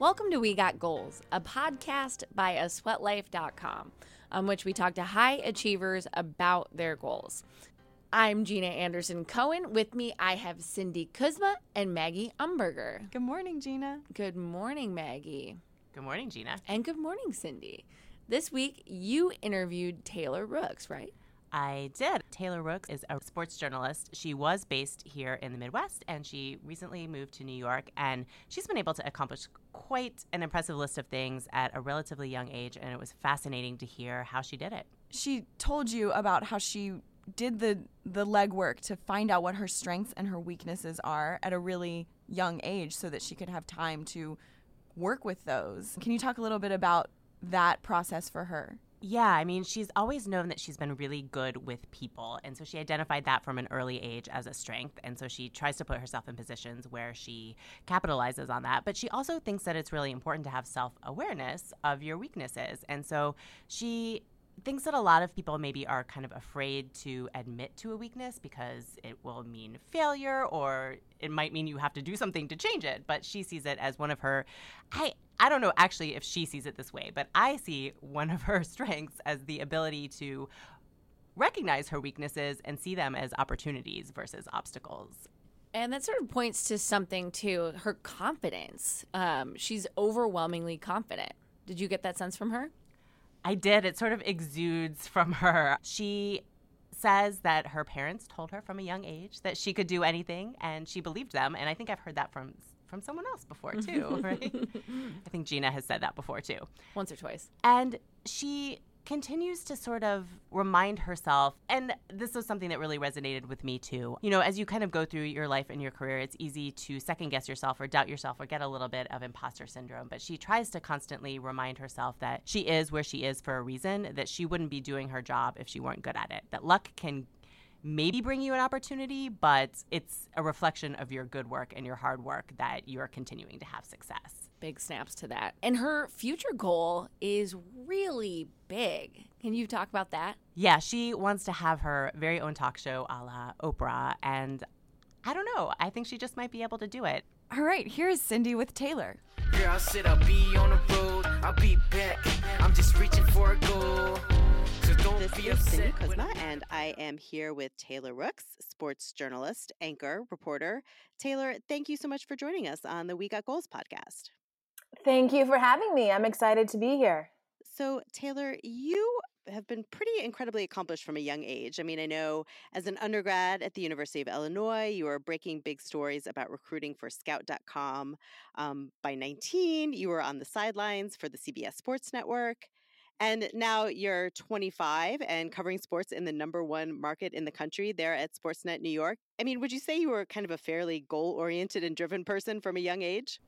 Welcome to We Got Goals, a podcast by a sweatlife.com on which we talk to high achievers about their goals. I'm Jeana Anderson Cohen. With me, I have Cindy Kuzma and Maggie Umberger. Good morning, Jeana. Good morning, Maggie. Good morning, Jeana. And good morning, Cindy. This week, you interviewed Taylor Rooks, right? I did. Taylor Rooks is a sports journalist. She was based here in the Midwest and she recently moved to New York and she's been able to accomplish quite an impressive list of things at a relatively young age and it was fascinating to hear how she did it. She told you about how she did the the legwork to find out what her strengths and her weaknesses are at a really young age so that she could have time to work with those. Can you talk a little bit about that process for her? Yeah, I mean, she's always known that she's been really good with people. And so she identified that from an early age as a strength. And so she tries to put herself in positions where she capitalizes on that. But she also thinks that it's really important to have self awareness of your weaknesses. And so she thinks that a lot of people maybe are kind of afraid to admit to a weakness because it will mean failure or it might mean you have to do something to change it but she sees it as one of her i i don't know actually if she sees it this way but i see one of her strengths as the ability to recognize her weaknesses and see them as opportunities versus obstacles and that sort of points to something too her confidence um, she's overwhelmingly confident did you get that sense from her I did. It sort of exudes from her. She says that her parents told her from a young age that she could do anything and she believed them and I think I've heard that from from someone else before too, right? I think Jeana has said that before too. Once or twice. And she continues to sort of remind herself, and this was something that really resonated with me too. You know, as you kind of go through your life and your career, it's easy to second guess yourself or doubt yourself or get a little bit of imposter syndrome. But she tries to constantly remind herself that she is where she is for a reason, that she wouldn't be doing her job if she weren't good at it, that luck can maybe bring you an opportunity, but it's a reflection of your good work and your hard work that you're continuing to have success. Big snaps to that. And her future goal is really big. Can you talk about that? Yeah, she wants to have her very own talk show a la Oprah. And I don't know, I think she just might be able to do it. All right, here's Cindy with Taylor. Yeah, I said I'll be on the road, I'll be back. I'm just reaching for a goal. So This be is Cindy upset. Kuzma, and I am here with Taylor Rooks, sports journalist, anchor, reporter. Taylor, thank you so much for joining us on the We Got Goals podcast. Thank you for having me. I'm excited to be here. So, Taylor, you have been pretty incredibly accomplished from a young age. I mean, I know as an undergrad at the University of Illinois, you were breaking big stories about recruiting for Scout.com. Um, by 19, you were on the sidelines for the CBS Sports Network. And now you're 25 and covering sports in the number one market in the country there at Sportsnet New York. I mean, would you say you were kind of a fairly goal oriented and driven person from a young age?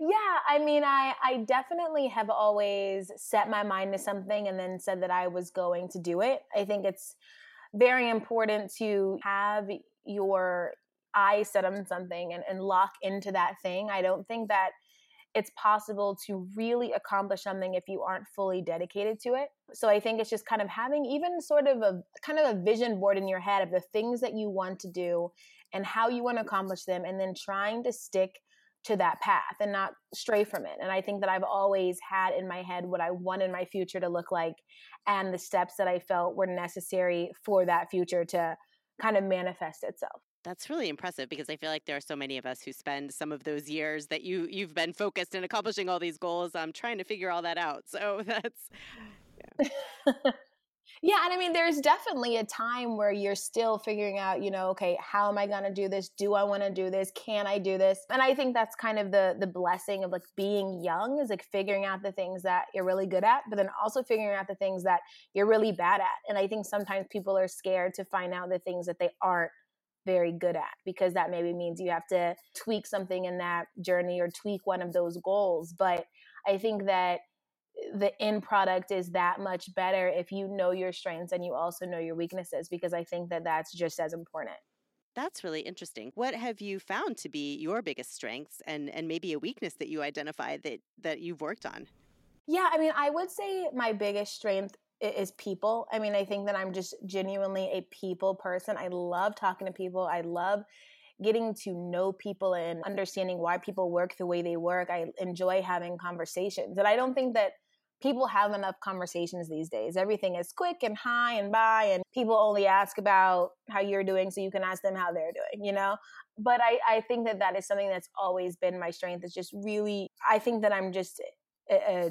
Yeah, I mean, I, I definitely have always set my mind to something and then said that I was going to do it. I think it's very important to have your eyes set on something and, and lock into that thing. I don't think that it's possible to really accomplish something if you aren't fully dedicated to it. So I think it's just kind of having even sort of a kind of a vision board in your head of the things that you want to do and how you want to accomplish them and then trying to stick to that path and not stray from it. And I think that I've always had in my head what I wanted my future to look like and the steps that I felt were necessary for that future to kind of manifest itself. That's really impressive because I feel like there are so many of us who spend some of those years that you you've been focused in accomplishing all these goals. I'm trying to figure all that out. So that's yeah, Yeah, and I mean, there's definitely a time where you're still figuring out, you know, okay, how am I going to do this? Do I want to do this? Can I do this? And I think that's kind of the the blessing of like being young is like figuring out the things that you're really good at, but then also figuring out the things that you're really bad at. And I think sometimes people are scared to find out the things that they aren't very good at because that maybe means you have to tweak something in that journey or tweak one of those goals. But I think that the end product is that much better if you know your strengths and you also know your weaknesses because I think that that's just as important. that's really interesting. What have you found to be your biggest strengths and and maybe a weakness that you identify that that you've worked on? Yeah, I mean, I would say my biggest strength is people. I mean, I think that I'm just genuinely a people person. I love talking to people. I love getting to know people and understanding why people work the way they work. I enjoy having conversations. And I don't think that people have enough conversations these days. Everything is quick and hi and bye, and people only ask about how you're doing so you can ask them how they're doing, you know? But I, I think that that is something that's always been my strength. It's just really, I think that I'm just a, a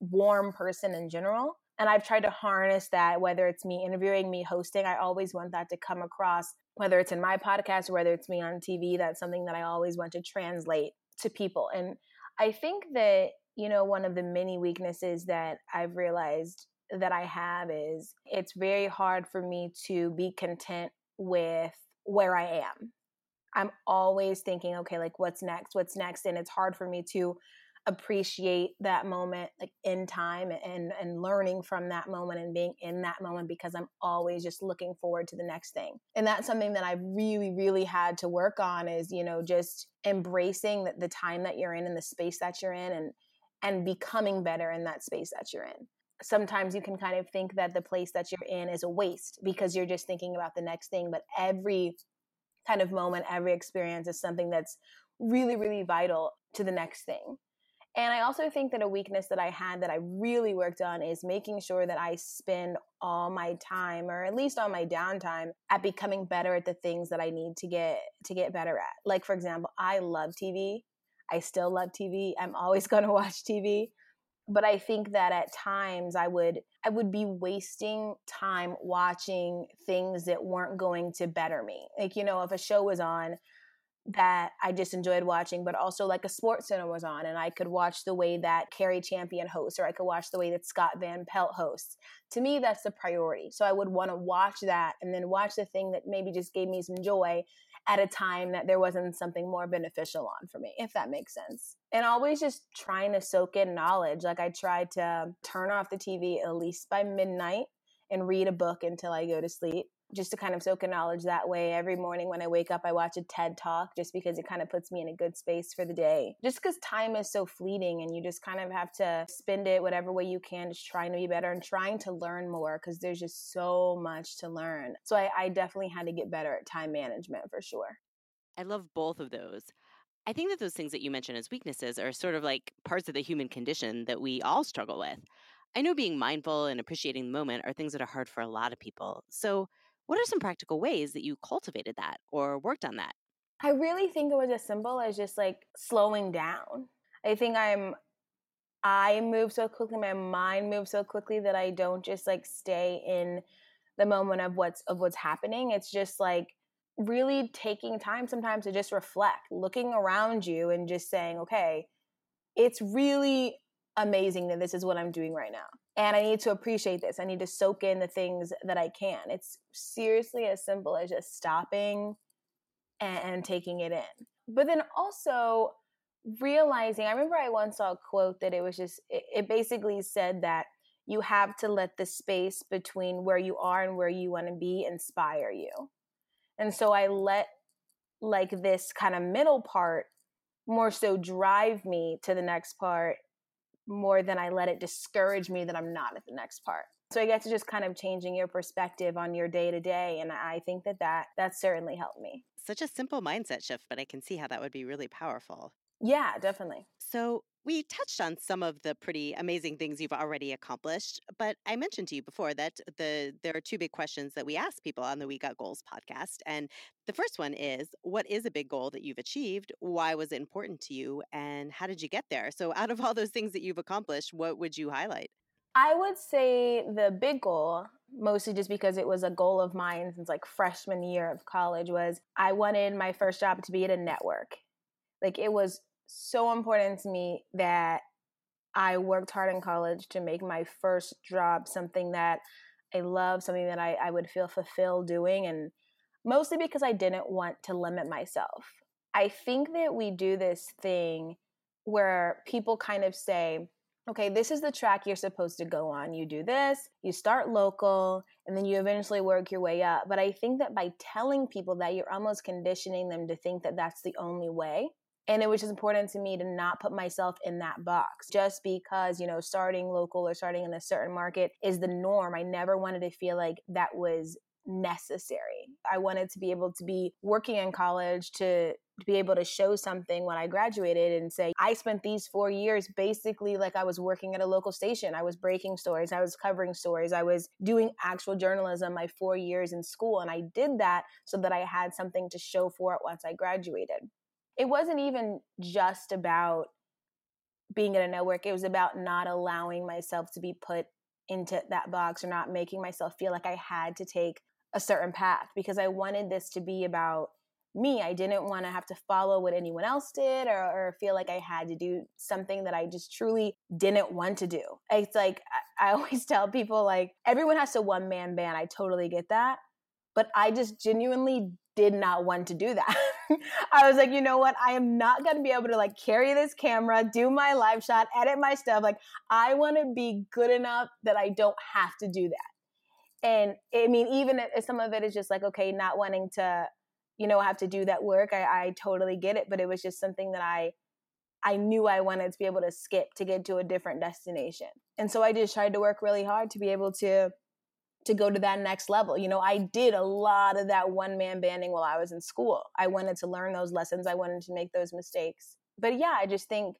warm person in general. And I've tried to harness that, whether it's me interviewing, me hosting, I always want that to come across, whether it's in my podcast or whether it's me on TV. That's something that I always want to translate to people. And I think that you know, one of the many weaknesses that I've realized that I have is it's very hard for me to be content with where I am. I'm always thinking, okay, like what's next? What's next? And it's hard for me to appreciate that moment like in time and and learning from that moment and being in that moment because I'm always just looking forward to the next thing. And that's something that I've really really had to work on is, you know, just embracing the, the time that you're in and the space that you're in and and becoming better in that space that you're in. Sometimes you can kind of think that the place that you're in is a waste because you're just thinking about the next thing, but every kind of moment, every experience is something that's really, really vital to the next thing. And I also think that a weakness that I had that I really worked on is making sure that I spend all my time or at least all my downtime at becoming better at the things that I need to get to get better at. Like for example, I love TV. I still love TV. I'm always going to watch TV. But I think that at times I would I would be wasting time watching things that weren't going to better me. Like you know, if a show was on that I just enjoyed watching, but also like a SportsCenter was on and I could watch the way that Cari Champion hosts or I could watch the way that Scott Van Pelt hosts. To me, that's the priority. So I would want to watch that and then watch the thing that maybe just gave me some joy at a time that there wasn't something more beneficial on for me, if that makes sense. And always just trying to soak in knowledge. Like I tried to turn off the TV at least by midnight and read a book until I go to sleep just to kind of soak in knowledge that way. Every morning when I wake up, I watch a TED talk just because it kind of puts me in a good space for the day. Just because time is so fleeting and you just kind of have to spend it whatever way you can, just trying to be better and trying to learn more because there's just so much to learn. So I, I definitely had to get better at time management for sure. I love both of those. I think that those things that you mentioned as weaknesses are sort of like parts of the human condition that we all struggle with. I know being mindful and appreciating the moment are things that are hard for a lot of people. So, what are some practical ways that you cultivated that or worked on that? I really think it was as simple as just like slowing down. I think I'm I move so quickly, my mind moves so quickly that I don't just like stay in the moment of what's of what's happening. It's just like really taking time sometimes to just reflect, looking around you and just saying, okay, it's really amazing that this is what I'm doing right now and I need to appreciate this. I need to soak in the things that I can. It's seriously as simple as just stopping and, and taking it in. But then also realizing, I remember I once saw a quote that it was just, it, it basically said that you have to let the space between where you are and where you want to be inspire you. And so I let like this kind of middle part more so drive me to the next part more than I let it discourage me that I'm not at the next part. So I guess it's just kind of changing your perspective on your day to day, and I think that that that certainly helped me. Such a simple mindset shift, but I can see how that would be really powerful. Yeah, definitely. So we touched on some of the pretty amazing things you've already accomplished, but I mentioned to you before that the there are two big questions that we ask people on the We Got Goals podcast. And the first one is what is a big goal that you've achieved? Why was it important to you? And how did you get there? So out of all those things that you've accomplished, what would you highlight? I would say the big goal, mostly just because it was a goal of mine since like freshman year of college, was I wanted my first job to be at a network. Like it was so important to me that I worked hard in college to make my first job something that I love, something that I, I would feel fulfilled doing, and mostly because I didn't want to limit myself. I think that we do this thing where people kind of say, okay, this is the track you're supposed to go on. You do this, you start local, and then you eventually work your way up. But I think that by telling people that, you're almost conditioning them to think that that's the only way And it was just important to me to not put myself in that box just because, you know, starting local or starting in a certain market is the norm. I never wanted to feel like that was necessary. I wanted to be able to be working in college to to be able to show something when I graduated and say, I spent these four years basically like I was working at a local station. I was breaking stories, I was covering stories, I was doing actual journalism my four years in school. And I did that so that I had something to show for it once I graduated. It wasn't even just about being in a network, it was about not allowing myself to be put into that box or not making myself feel like I had to take a certain path because I wanted this to be about me. I didn't want to have to follow what anyone else did or, or, feel like I had to do something that I just truly didn't want to do. It's like I, always tell people like everyone has a one man band. I totally get that. But I just genuinely did not want to do that. I was like, you know what? I am not going to be able to like carry this camera, do my live shot, edit my stuff. Like I want to be good enough that I don't have to do that and I mean, even some of it is just like, okay, not wanting to, you know, have to do that work. I, I totally get it, but it was just something that I, I knew I wanted to be able to skip to get to a different destination. And so I just tried to work really hard to be able to, to go to that next level. You know, I did a lot of that one man banding while I was in school. I wanted to learn those lessons. I wanted to make those mistakes. But yeah, I just think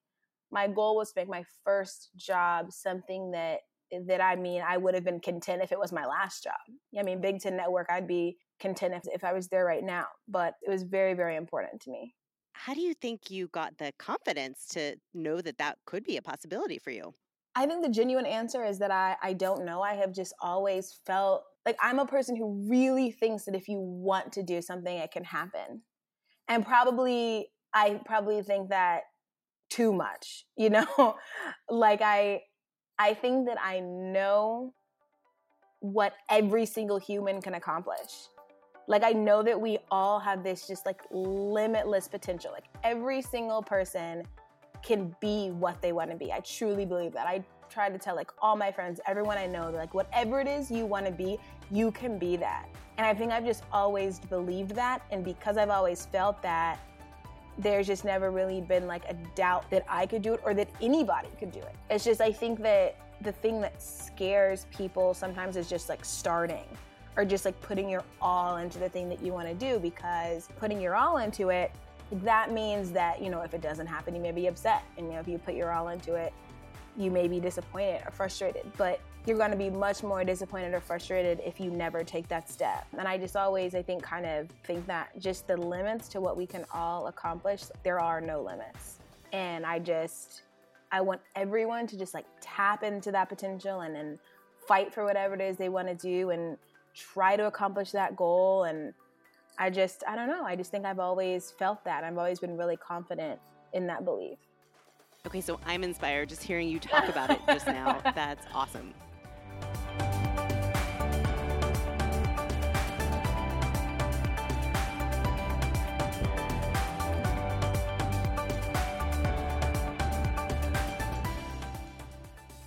my goal was to make my first job something that that I mean, I would have been content if it was my last job. I mean, Big Ten Network, I'd be content if, if I was there right now, but it was very, very important to me. How do you think you got the confidence to know that that could be a possibility for you? I think the genuine answer is that I, I don't know. I have just always felt like I'm a person who really thinks that if you want to do something, it can happen. And probably, I probably think that too much, you know? like I, I think that I know what every single human can accomplish. Like, I know that we all have this just like limitless potential. Like, every single person can be what they want to be. I truly believe that. I try to tell like all my friends, everyone I know, like, whatever it is you want to be, you can be that. And I think I've just always believed that. And because I've always felt that, there's just never really been like a doubt that I could do it or that anybody could do it. It's just, I think that the thing that scares people sometimes is just like starting or just like putting your all into the thing that you want to do because putting your all into it, that means that, you know, if it doesn't happen, you may be upset. And, you know, if you put your all into it, you may be disappointed or frustrated. But you're going to be much more disappointed or frustrated if you never take that step. And I just always, I think, kind of think that just the limits to what we can all accomplish, there are no limits. And I just, I want everyone to just like tap into that potential and then fight for whatever it is they want to do and try to accomplish that goal. And I just, I don't know, I just think I've always felt that. I've always been really confident in that belief. Okay, so I'm inspired just hearing you talk about it just now. That's awesome.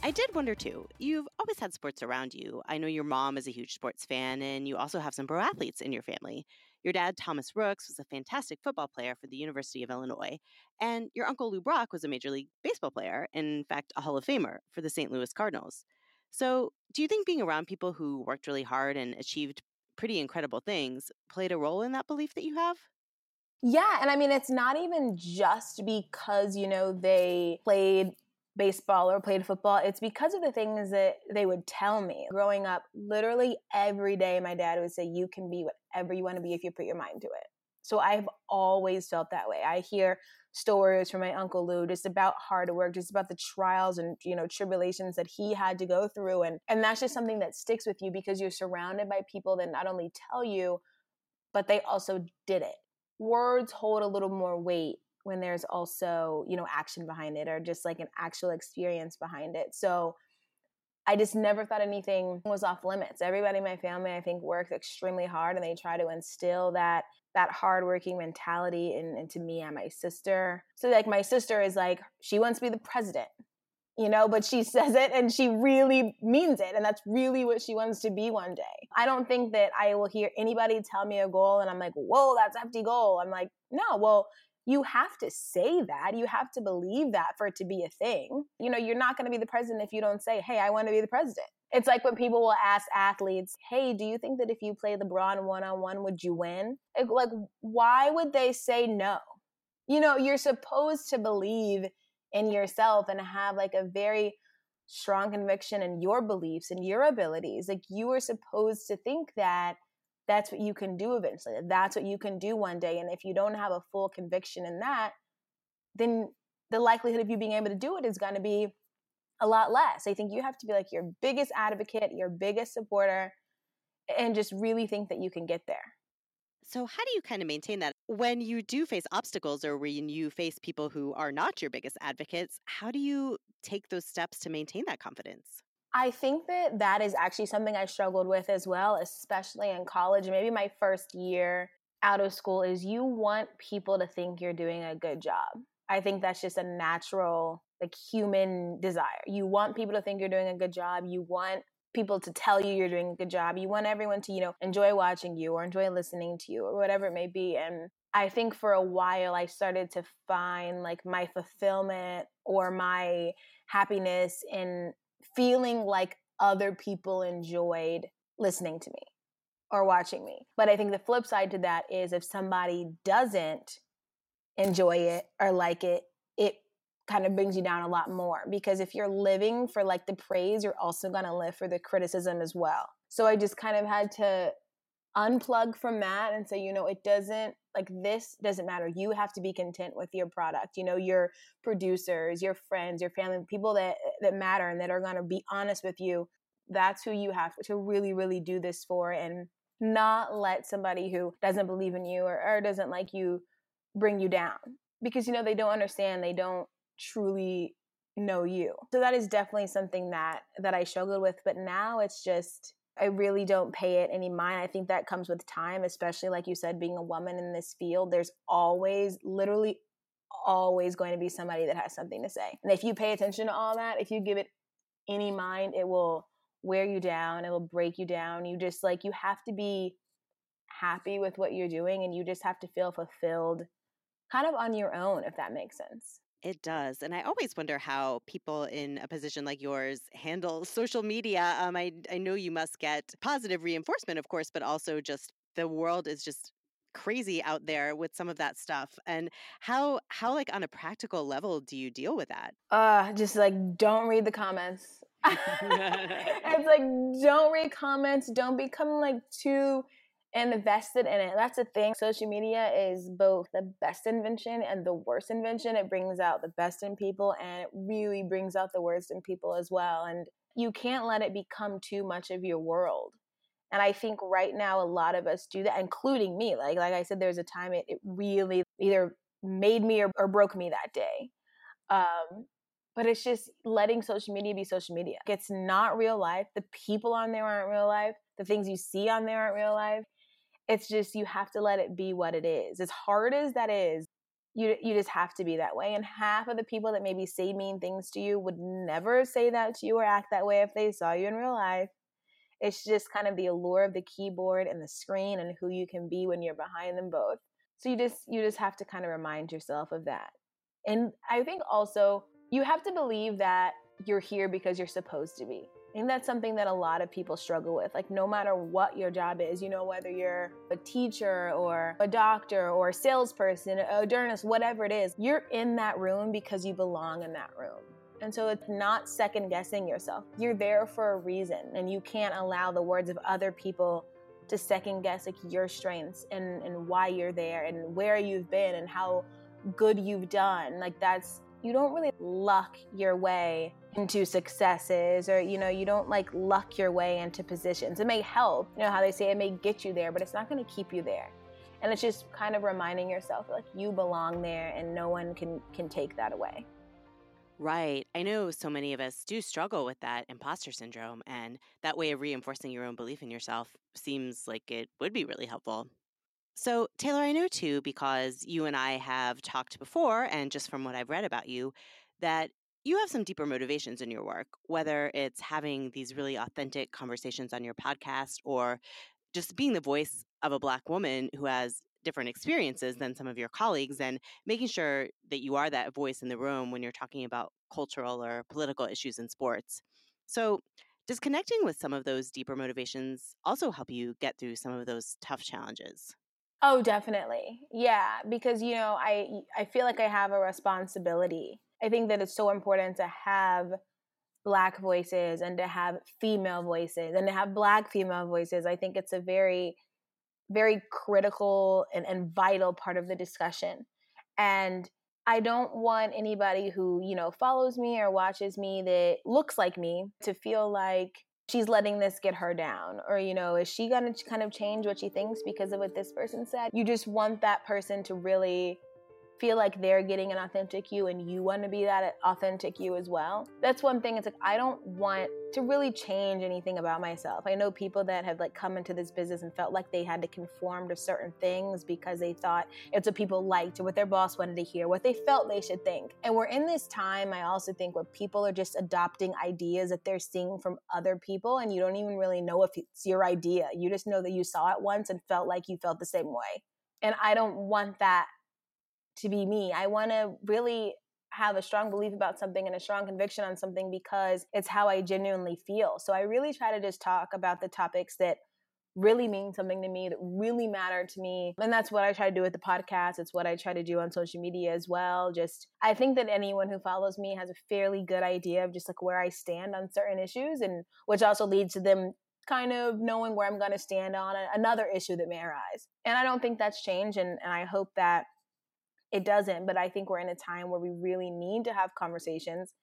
I did wonder too. You've always had sports around you. I know your mom is a huge sports fan, and you also have some pro athletes in your family. Your dad, Thomas Rooks, was a fantastic football player for the University of Illinois, and your uncle Lou Brock was a Major League Baseball player, in fact, a Hall of Famer for the St. Louis Cardinals. So, do you think being around people who worked really hard and achieved pretty incredible things played a role in that belief that you have? Yeah, and I mean, it's not even just because, you know, they played baseball or played football, it's because of the things that they would tell me. Growing up, literally every day, my dad would say, You can be whatever you want to be if you put your mind to it. So I've always felt that way. I hear stories from my uncle Lou just about hard work, just about the trials and you know tribulations that he had to go through, and and that's just something that sticks with you because you're surrounded by people that not only tell you, but they also did it. Words hold a little more weight when there's also you know action behind it or just like an actual experience behind it so i just never thought anything was off limits everybody in my family i think works extremely hard and they try to instill that that hardworking mentality in, into me and my sister so like my sister is like she wants to be the president you know, but she says it and she really means it. And that's really what she wants to be one day. I don't think that I will hear anybody tell me a goal and I'm like, whoa, that's empty goal. I'm like, no, well, you have to say that. You have to believe that for it to be a thing. You know, you're not going to be the president if you don't say, hey, I want to be the president. It's like when people will ask athletes, hey, do you think that if you play LeBron one on one, would you win? Like, why would they say no? You know, you're supposed to believe in yourself and have like a very strong conviction in your beliefs and your abilities. Like, you are supposed to think that that's what you can do eventually. That's what you can do one day. And if you don't have a full conviction in that, then the likelihood of you being able to do it is going to be a lot less. I think you have to be like your biggest advocate, your biggest supporter, and just really think that you can get there. So, how do you kind of maintain that when you do face obstacles or when you face people who are not your biggest advocates? How do you take those steps to maintain that confidence? I think that that is actually something I struggled with as well, especially in college. Maybe my first year out of school is you want people to think you're doing a good job. I think that's just a natural, like human desire. You want people to think you're doing a good job. You want people to tell you you're doing a good job. You want everyone to, you know, enjoy watching you or enjoy listening to you or whatever it may be. And I think for a while I started to find like my fulfillment or my happiness in feeling like other people enjoyed listening to me or watching me. But I think the flip side to that is if somebody doesn't enjoy it or like it, it kind of brings you down a lot more because if you're living for like the praise, you're also going to live for the criticism as well. So I just kind of had to unplug from that and say, you know, it doesn't like this doesn't matter. You have to be content with your product. You know, your producers, your friends, your family, people that that matter and that are going to be honest with you. That's who you have to really really do this for and not let somebody who doesn't believe in you or, or doesn't like you bring you down because you know they don't understand, they don't truly know you. So that is definitely something that that I struggled with, but now it's just I really don't pay it any mind. I think that comes with time, especially like you said, being a woman in this field. There's always, literally, always going to be somebody that has something to say. And if you pay attention to all that, if you give it any mind, it will wear you down, it will break you down. You just like, you have to be happy with what you're doing and you just have to feel fulfilled kind of on your own, if that makes sense. It does. And I always wonder how people in a position like yours handle social media. Um, I, I know you must get positive reinforcement, of course, but also just the world is just crazy out there with some of that stuff and how how like on a practical level do you deal with that uh just like don't read the comments it's like don't read comments don't become like too invested in it. That's the thing. Social media is both the best invention and the worst invention. It brings out the best in people and it really brings out the worst in people as well. And you can't let it become too much of your world. And I think right now a lot of us do that, including me. Like like I said, there's a time it, it really either made me or, or broke me that day. Um, but it's just letting social media be social media. It's not real life. The people on there aren't real life. The things you see on there aren't real life it's just you have to let it be what it is. As hard as that is, you you just have to be that way. And half of the people that maybe say mean things to you would never say that to you or act that way if they saw you in real life. It's just kind of the allure of the keyboard and the screen and who you can be when you're behind them both. So you just you just have to kind of remind yourself of that. And I think also you have to believe that you're here because you're supposed to be. Think that's something that a lot of people struggle with. Like, no matter what your job is, you know, whether you're a teacher or a doctor or a salesperson, a journalist, whatever it is, you're in that room because you belong in that room. And so it's not second guessing yourself. You're there for a reason, and you can't allow the words of other people to second guess like your strengths and, and why you're there and where you've been and how good you've done. Like, that's you don't really luck your way into successes or you know you don't like luck your way into positions it may help you know how they say it may get you there but it's not going to keep you there and it's just kind of reminding yourself like you belong there and no one can can take that away Right. I know so many of us do struggle with that imposter syndrome, and that way of reinforcing your own belief in yourself seems like it would be really helpful. So, Taylor, I know too, because you and I have talked before, and just from what I've read about you, that you have some deeper motivations in your work, whether it's having these really authentic conversations on your podcast or just being the voice of a Black woman who has different experiences than some of your colleagues and making sure that you are that voice in the room when you're talking about cultural or political issues in sports. So, does connecting with some of those deeper motivations also help you get through some of those tough challenges? Oh, definitely. Yeah, because you know, I I feel like I have a responsibility. I think that it's so important to have black voices and to have female voices and to have black female voices. I think it's a very very critical and, and vital part of the discussion. And I don't want anybody who, you know, follows me or watches me that looks like me to feel like she's letting this get her down or you know is she going to kind of change what she thinks because of what this person said you just want that person to really feel like they're getting an authentic you and you want to be that authentic you as well. That's one thing. It's like I don't want to really change anything about myself. I know people that have like come into this business and felt like they had to conform to certain things because they thought it's what people liked or what their boss wanted to hear, what they felt they should think. And we're in this time, I also think, where people are just adopting ideas that they're seeing from other people and you don't even really know if it's your idea. You just know that you saw it once and felt like you felt the same way. And I don't want that to be me. I want to really have a strong belief about something and a strong conviction on something because it's how I genuinely feel. So I really try to just talk about the topics that really mean something to me, that really matter to me. And that's what I try to do with the podcast. It's what I try to do on social media as well. Just, I think that anyone who follows me has a fairly good idea of just like where I stand on certain issues, and which also leads to them kind of knowing where I'm going to stand on another issue that may arise. And I don't think that's changed. And, and I hope that it doesn't but i think we're in a time where we really need to have conversations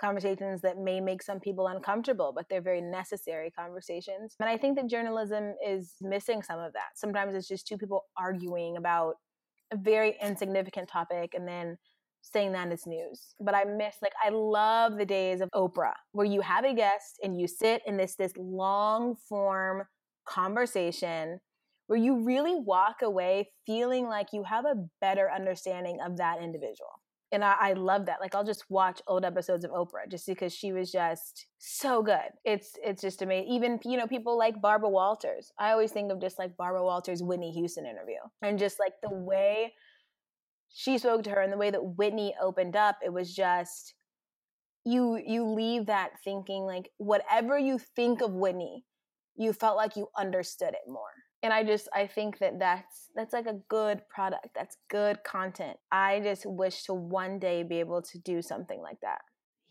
conversations that may make some people uncomfortable but they're very necessary conversations. And i think that journalism is missing some of that. Sometimes it's just two people arguing about a very insignificant topic and then saying that it's news. But i miss like i love the days of oprah where you have a guest and you sit in this this long form conversation where you really walk away feeling like you have a better understanding of that individual. And I, I, love that. Like I'll just watch old episodes of Oprah just because she was just so good. It's it's just amazing. Even you know people like Barbara Walters. I always think of just like Barbara Walters' Whitney Houston interview, and just like the way she spoke to her and the way that Whitney opened up. It was just you you leave that thinking like whatever you think of Whitney, you felt like you understood it more and i just i think that that's that's like a good product that's good content i just wish to one day be able to do something like that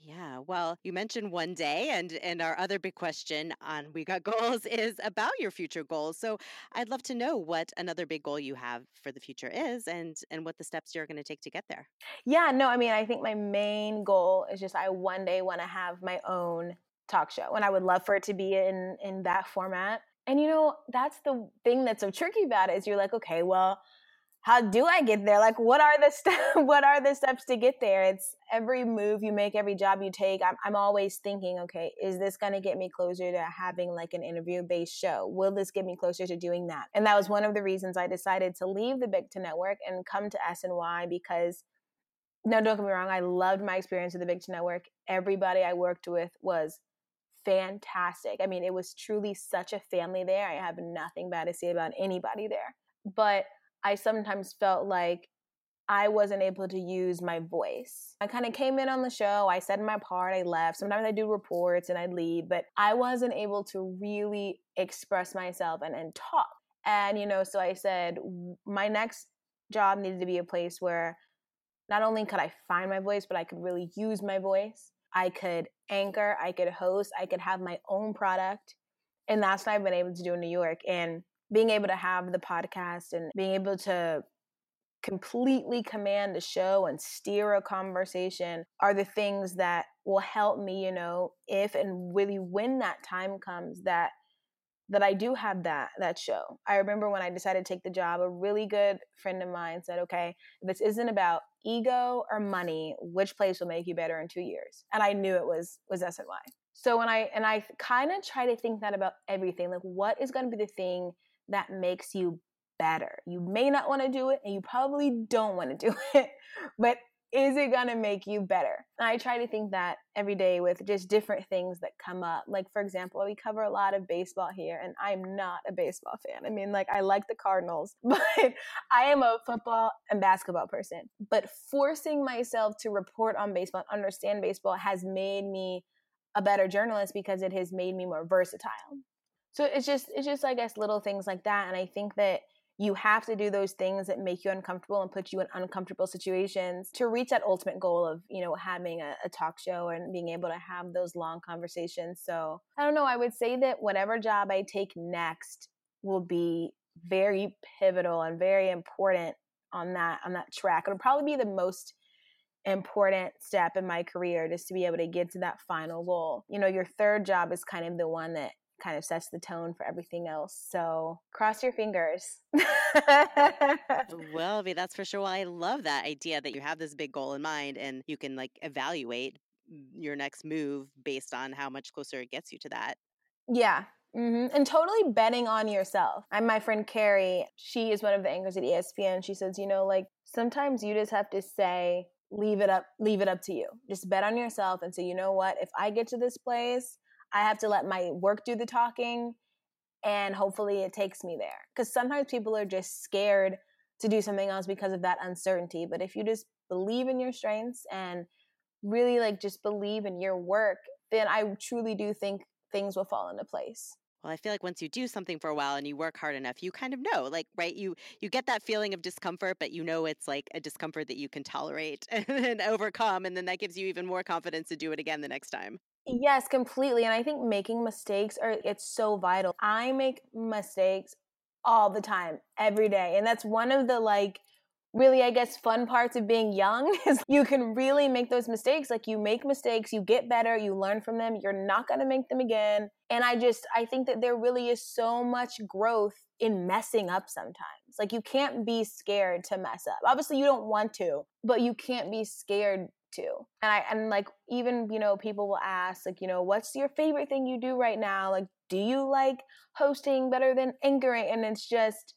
yeah, well, you mentioned one day, and and our other big question on We Got Goals is about your future goals. So I'd love to know what another big goal you have for the future is, and and what the steps you're going to take to get there. Yeah, no, I mean, I think my main goal is just I one day want to have my own talk show, and I would love for it to be in in that format. And you know, that's the thing that's so tricky about it is you're like, okay, well, how do I get there? Like, what are the steps? what are the steps to get there? It's every move you make, every job you take. I'm, I'm always thinking, okay, is this going to get me closer to having like an interview based show? Will this get me closer to doing that? And that was one of the reasons I decided to leave the Big Ten Network and come to SNY because, no, don't get me wrong, I loved my experience with the Big Ten Network. Everybody I worked with was fantastic. I mean, it was truly such a family there. I have nothing bad to say about anybody there. But I sometimes felt like I wasn't able to use my voice. I kind of came in on the show, I said my part, I left. Sometimes I do reports and I'd leave, but I wasn't able to really express myself and, and talk. And, you know, so I said, my next job needed to be a place where not only could I find my voice, but I could really use my voice. I could anchor, I could host, I could have my own product. And that's what I've been able to do in New York. And being able to have the podcast and being able to completely command the show and steer a conversation are the things that will help me, you know, if and really when that time comes that that I do have that that show. I remember when I decided to take the job, a really good friend of mine said, "Okay, this isn't about ego or money. Which place will make you better in 2 years?" And I knew it was was SNY. So when I and I kind of try to think that about everything, like what is going to be the thing that makes you better. You may not want to do it and you probably don't want to do it, but is it going to make you better? I try to think that every day with just different things that come up. Like, for example, we cover a lot of baseball here, and I'm not a baseball fan. I mean, like, I like the Cardinals, but I am a football and basketball person. But forcing myself to report on baseball and understand baseball has made me a better journalist because it has made me more versatile. So it's just, it's just, I guess, little things like that. And I think that you have to do those things that make you uncomfortable and put you in uncomfortable situations to reach that ultimate goal of you know having a, a, talk show and being able to have those long conversations. So i don't know i would say that whatever job i take next will be very pivotal and very important on that on that track. It'll probably be the most important step in my career just to be able to get to that final goal. You know your third job is kind of the one that kind of sets the tone for everything else. So cross your fingers. well, I mean, that's for sure. Well, I love that idea that you have this big goal in mind and you can like evaluate your next move based on how much closer it gets you to that. Yeah. Mm-hmm. And totally betting on yourself. I'm my friend Cari. She is one of the anchors at ESPN. She says, you know, like sometimes you just have to say, leave it up, leave it up to you. Just bet on yourself and say, you know what? If I get to this place, I have to let my work do the talking and hopefully it takes me there. Because sometimes people are just scared to do something else because of that uncertainty. But if you just believe in your strengths and really like just believe in your work, then I truly do think things will fall into place. Well, I feel like once you do something for a while and you work hard enough, you kind of know, like, right? You you get that feeling of discomfort, but you know it's like a discomfort that you can tolerate and overcome, and then that gives you even more confidence to do it again the next time. Yes, completely. And I think making mistakes are it's so vital. I make mistakes all the time, every day. And that's one of the like really I guess fun parts of being young is you can really make those mistakes. Like you make mistakes, you get better, you learn from them, you're not going to make them again. And I just I think that there really is so much growth in messing up sometimes. Like you can't be scared to mess up. Obviously you don't want to, but you can't be scared And I and like even, you know, people will ask like, you know, what's your favorite thing you do right now? Like do you like hosting better than anchoring? And it's just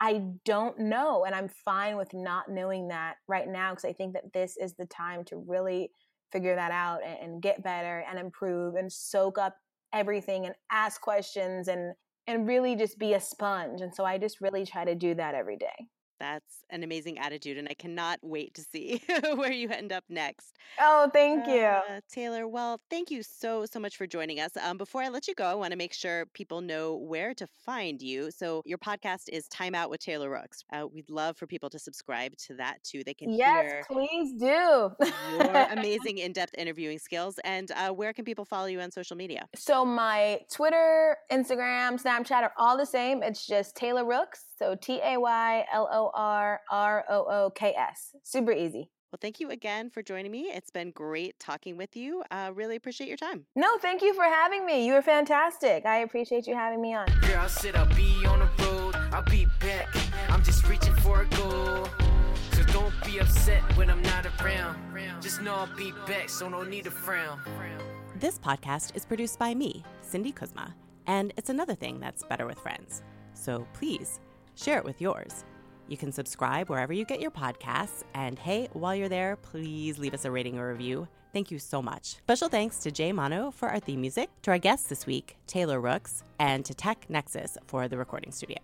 I don't know and I'm fine with not knowing that right now because I think that this is the time to really figure that out and, and get better and improve and soak up everything and ask questions and and really just be a sponge. And so I just really try to do that every day. That's an amazing attitude, and I cannot wait to see where you end up next. Oh, thank you. Uh, Taylor. Well, thank you so, so much for joining us. Um, before I let you go, I want to make sure people know where to find you. So, your podcast is Time Out with Taylor Rooks. Uh, we'd love for people to subscribe to that too. They can yes, please do. your amazing in depth interviewing skills. And uh, where can people follow you on social media? So, my Twitter, Instagram, Snapchat are all the same. It's just Taylor Rooks. So T A Y L O R R O O K S. Super easy. Well, thank you again for joining me. It's been great talking with you. Uh, really appreciate your time. No, thank you for having me. You were fantastic. I appreciate you having me on. Girl, I said I'll be on the road. I'll be back. I'm just reaching for a goal. So don't be upset when I'm not around. Just know I'll be back, so no need to frown. This podcast is produced by me, Cindy Kuzma, and it's another thing that's better with friends. So please share it with yours. You can subscribe wherever you get your podcasts. And hey, while you're there, please leave us a rating or review. Thank you so much. Special thanks to Jay Mono for our theme music, to our guests this week, Taylor Rooks, and to Tech Nexus for the recording studio.